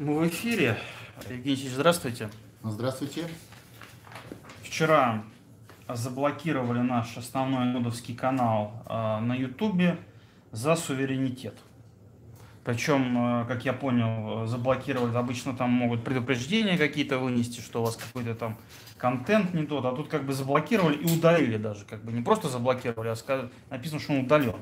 Мы в эфире. Евгений Ильич, здравствуйте. Здравствуйте. Вчера заблокировали наш основной нодовский канал э, на Ютубе за суверенитет. Причем, э, как я понял, заблокировали, обычно там могут предупреждения какие-то вынести, что у вас какой-то там контент не тот, а тут как бы заблокировали и удалили даже, как бы не просто заблокировали, а написано, что он удален.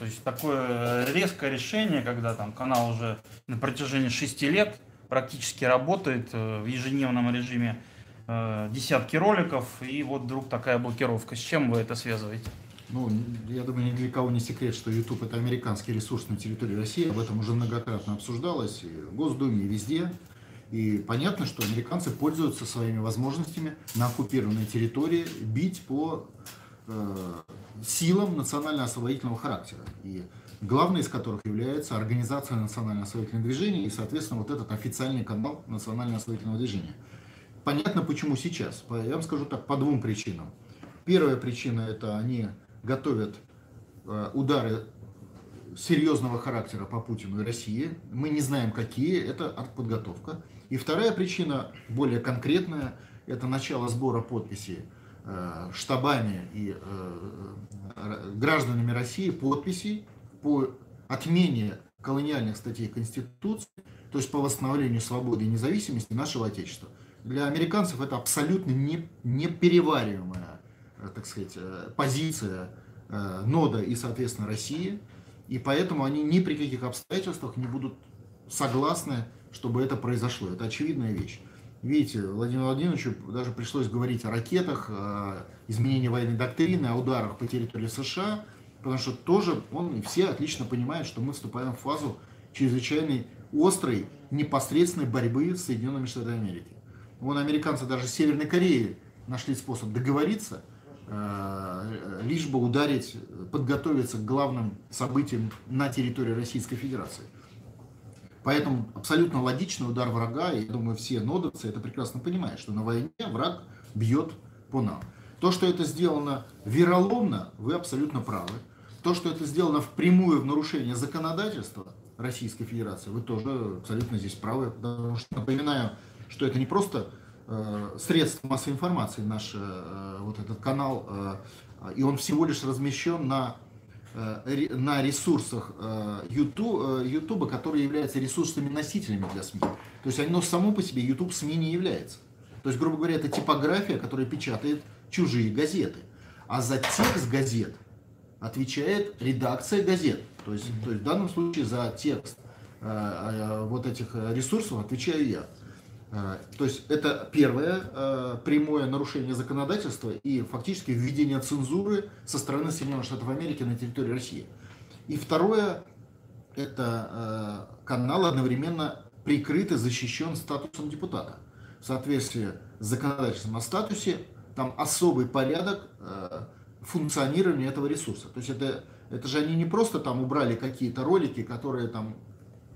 То есть такое резкое решение, когда там канал уже на протяжении шести лет практически работает э, в ежедневном режиме э, десятки роликов, и вот вдруг такая блокировка. С чем вы это связываете? Ну, я думаю, ни для кого не секрет, что YouTube это американский ресурс на территории России. Об этом уже многократно обсуждалось и в Госдуме, и везде. И понятно, что американцы пользуются своими возможностями на оккупированной территории бить по э, силам национально-освободительного характера. И главной из которых является организация национально-освободительного движения и, соответственно, вот этот официальный канал национально-освободительного движения. Понятно, почему сейчас. Я вам скажу так, по двум причинам. Первая причина – это они готовят э, удары серьезного характера по Путину и России. Мы не знаем, какие, это артподготовка. И вторая причина, более конкретная, это начало сбора подписей Э, штабами и э, гражданами России подписей по отмене колониальных статей Конституции, то есть по восстановлению свободы и независимости нашего Отечества. Для американцев это абсолютно не, неперевариваемая, э, так сказать, позиция нода и, соответственно, России. И поэтому они ни при каких обстоятельствах не будут согласны, чтобы это произошло. Это очевидная вещь. Видите, Владимиру Владимировичу даже пришлось говорить о ракетах, о изменении военной доктрины, о ударах по территории США, потому что тоже он и все отлично понимают, что мы вступаем в фазу чрезвычайной острой, непосредственной борьбы с Соединенными Штатами Америки. Вон американцы даже с Северной Кореей нашли способ договориться, э, лишь бы ударить, подготовиться к главным событиям на территории Российской Федерации. Поэтому абсолютно логичный удар врага, и я думаю, все нодовцы это прекрасно понимают, что на войне враг бьет по нам. То, что это сделано вероломно, вы абсолютно правы. То, что это сделано впрямую в нарушение законодательства Российской Федерации, вы тоже абсолютно здесь правы. Потому что напоминаю, что это не просто э, средство массовой информации, наш э, вот этот канал, э, и он всего лишь размещен на на ресурсах YouTube, э, YouTube, которые являются ресурсными носителями для СМИ. То есть оно само по себе YouTube СМИ не является. То есть, грубо говоря, это типография, которая печатает чужие газеты. А за текст газет отвечает редакция газет. То есть, то есть в данном случае за текст э, вот этих ресурсов отвечаю я. А, то есть это первое а, прямое нарушение законодательства и фактически введение цензуры со стороны Соединенных Штатов Америки на территории России. И второе, это а, канал одновременно прикрыт и защищен статусом депутата. В соответствии с законодательством о статусе, там особый порядок функционирования этого ресурса. То есть это, это же они не просто там убрали какие-то ролики, которые там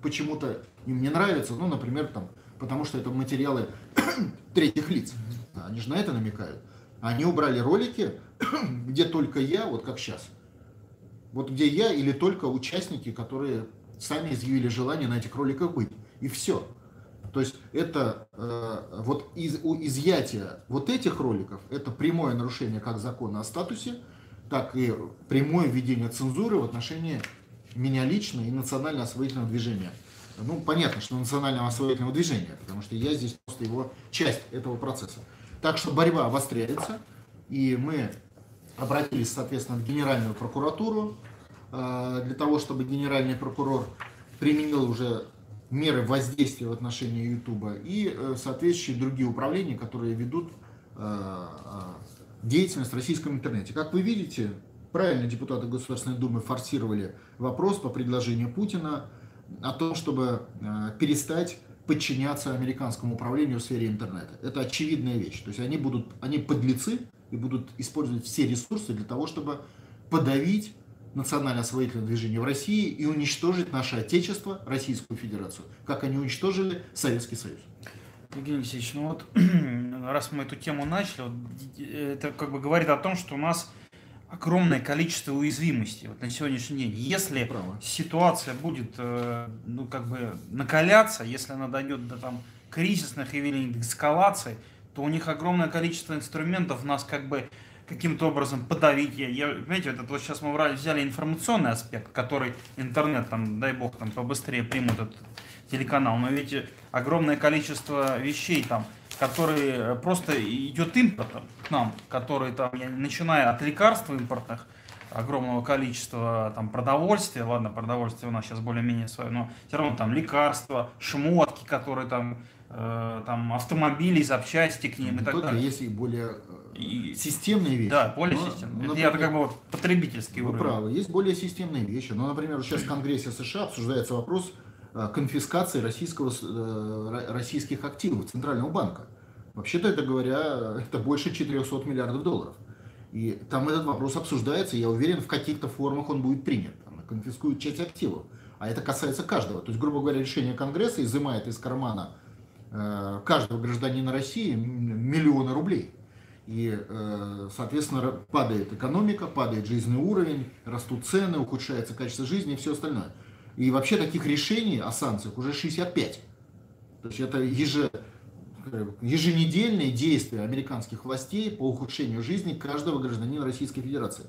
почему-то им не нравятся, ну, например, там потому что это материалы третьих лиц. Они же на это намекают. Они убрали ролики, где только я, вот как сейчас. Вот где я или только участники, которые сами изъявили желание на этих роликах быть. И все. То есть это э, вот из, у изъятия вот этих роликов, это прямое нарушение как закона о статусе, так и прямое введение цензуры в отношении меня лично и национально-освоительного движения ну, понятно, что национального освоительного движения, потому что я здесь просто его часть этого процесса. Так что борьба обостряется, и мы обратились, соответственно, в Генеральную прокуратуру э, для того, чтобы генеральный прокурор применил уже меры воздействия в отношении Ютуба и э, соответствующие другие управления, которые ведут э, деятельность в российском интернете. Как вы видите, правильно депутаты Государственной Думы форсировали вопрос по предложению Путина о том, чтобы э, перестать подчиняться американскому управлению в сфере интернета. Это очевидная вещь. То есть они будут, они подлецы и будут использовать все ресурсы для того, чтобы подавить национально-освоительное движение в России и уничтожить наше Отечество, Российскую Федерацию, как они уничтожили Советский Союз. Евгений Алексеевич, ну вот раз мы эту тему начали, вот, это как бы говорит о том, что у нас огромное количество уязвимостей вот на сегодняшний день. Если Право. ситуация будет э, ну, как бы накаляться, если она дойдет до там, кризисных явлений, до эскалации, то у них огромное количество инструментов нас как бы каким-то образом подавить. Я, я, понимаете, вот, это вот сейчас мы взяли информационный аспект, который интернет, там, дай бог, там побыстрее примут этот телеканал, но ведь огромное количество вещей там, которые просто идет импортом к нам, которые там, начиная от лекарств импортных, огромного количества там продовольствия, ладно, продовольствие у нас сейчас более-менее свое, но все равно там лекарства, шмотки, которые там, э, там автомобили, запчасти к ним и так только далее. есть и более э, И- системные вещи. Да, более Но, системно. например, Это как бы вот потребительский Вы уровень. правы, есть более системные вещи. Ну, например, сейчас в Конгрессе США обсуждается вопрос э, конфискации российского, э, ро- российских активов Центрального банка. Вообще-то, это говоря, это больше 400 миллиардов долларов. И там этот вопрос обсуждается, и я уверен, в каких-то формах он будет принят. Там конфискуют часть активов. А это касается каждого. То есть, грубо говоря, решение Конгресса изымает из кармана э, каждого гражданина России миллионы рублей. И, э, соответственно, падает экономика, падает жизненный уровень, растут цены, ухудшается качество жизни и все остальное. И вообще таких решений о санкциях уже 65. То есть это еже- еженедельные действия американских властей по ухудшению жизни каждого гражданина Российской Федерации.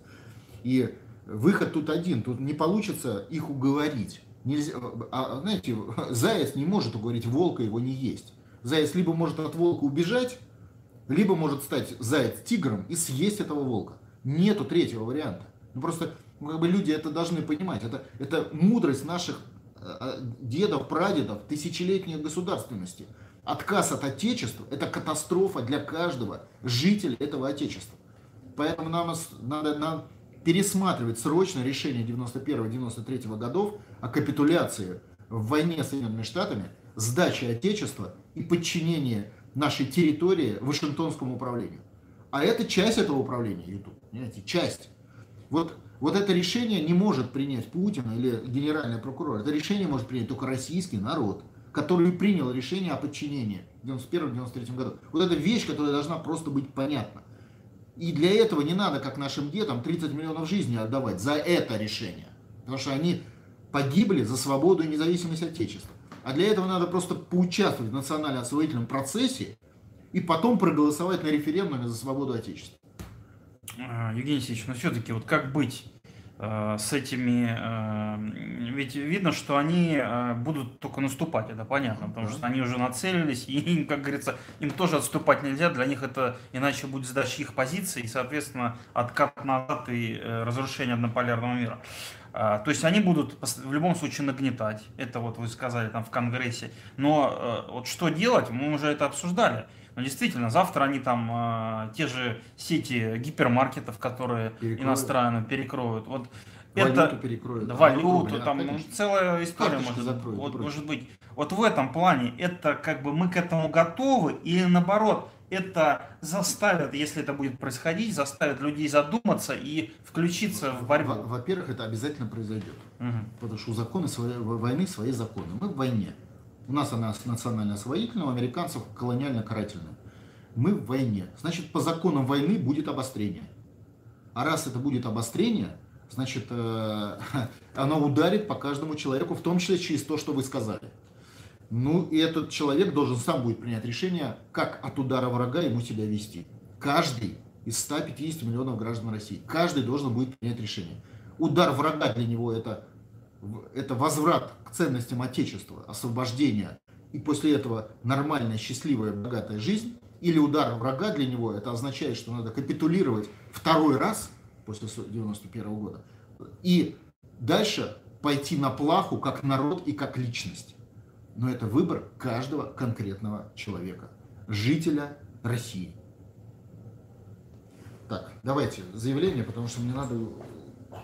И выход тут один, тут не получится их уговорить. Нельзя, а, знаете, заяц не может уговорить волка его не есть. Заяц либо может от волка убежать, либо может стать заяц тигром и съесть этого волка. Нету третьего варианта. Ну просто ну, как бы люди это должны понимать. Это, это мудрость наших э, э, дедов, прадедов, тысячелетней государственности. Отказ от отечества – это катастрофа для каждого жителя этого отечества. Поэтому нам надо, нам пересматривать срочно решение 91-93 годов о капитуляции в войне с Соединенными Штатами, сдаче Отечества и подчинении нашей территории Вашингтонскому управлению. А это часть этого управления, YouTube. Понимаете, часть. Вот, вот это решение не может принять Путин или генеральный прокурор. Это решение может принять только российский народ, который принял решение о подчинении в 91-93 году. Вот это вещь, которая должна просто быть понятна. И для этого не надо, как нашим детям, 30 миллионов жизней отдавать за это решение. Потому что они погибли за свободу и независимость Отечества. А для этого надо просто поучаствовать в национально-освоительном процессе и потом проголосовать на референдуме за свободу Отечества. А, Евгений Алексеевич, но все-таки вот как быть э, с этими, э, ведь видно, что они будут только наступать, это понятно, потому что они уже нацелились, и им, как говорится, им тоже отступать нельзя, для них это иначе будет сдача их позиций, и, соответственно, откат назад и э, разрушение однополярного мира. А, То есть они будут в любом случае нагнетать, это вот вы сказали там в Конгрессе, но э, вот что делать, мы уже это обсуждали. Но действительно, завтра они там э, те же сети гипермаркетов, которые Перекроют. иностранно перекроют. Вот Валюту это перекроют. да, валюту, там да, ну, конечно. целая история Карточки может, закроют вот, прочее. может быть. Вот в этом плане это как бы мы к этому готовы или наоборот это заставит, если это будет происходить, заставит людей задуматься и включиться в борьбу. Во- Во-первых, это обязательно произойдет. Мгм. Потому что у законы свои- во- войны свои законы. Мы в войне. У нас она национально-освоительная, у американцев колониально-карательная. Мы в войне. Значит, по законам войны будет обострение. А раз это будет обострение, значит, э, оно ударит по каждому человеку, в том числе через то, что вы сказали. Ну, и этот человек должен сам будет принять решение, как от удара врага ему себя вести. Каждый из 150 миллионов граждан России, каждый должен будет принять решение. Удар врага для него это, это возврат к ценностям Отечества, освобождение, и после этого нормальная, счастливая, богатая жизнь. Или удар врага для него, это означает, что надо капитулировать второй раз после 91 года. И дальше пойти на плаху как народ и как личность. Но это выбор каждого конкретного человека, жителя России. Так, давайте заявление, потому что мне надо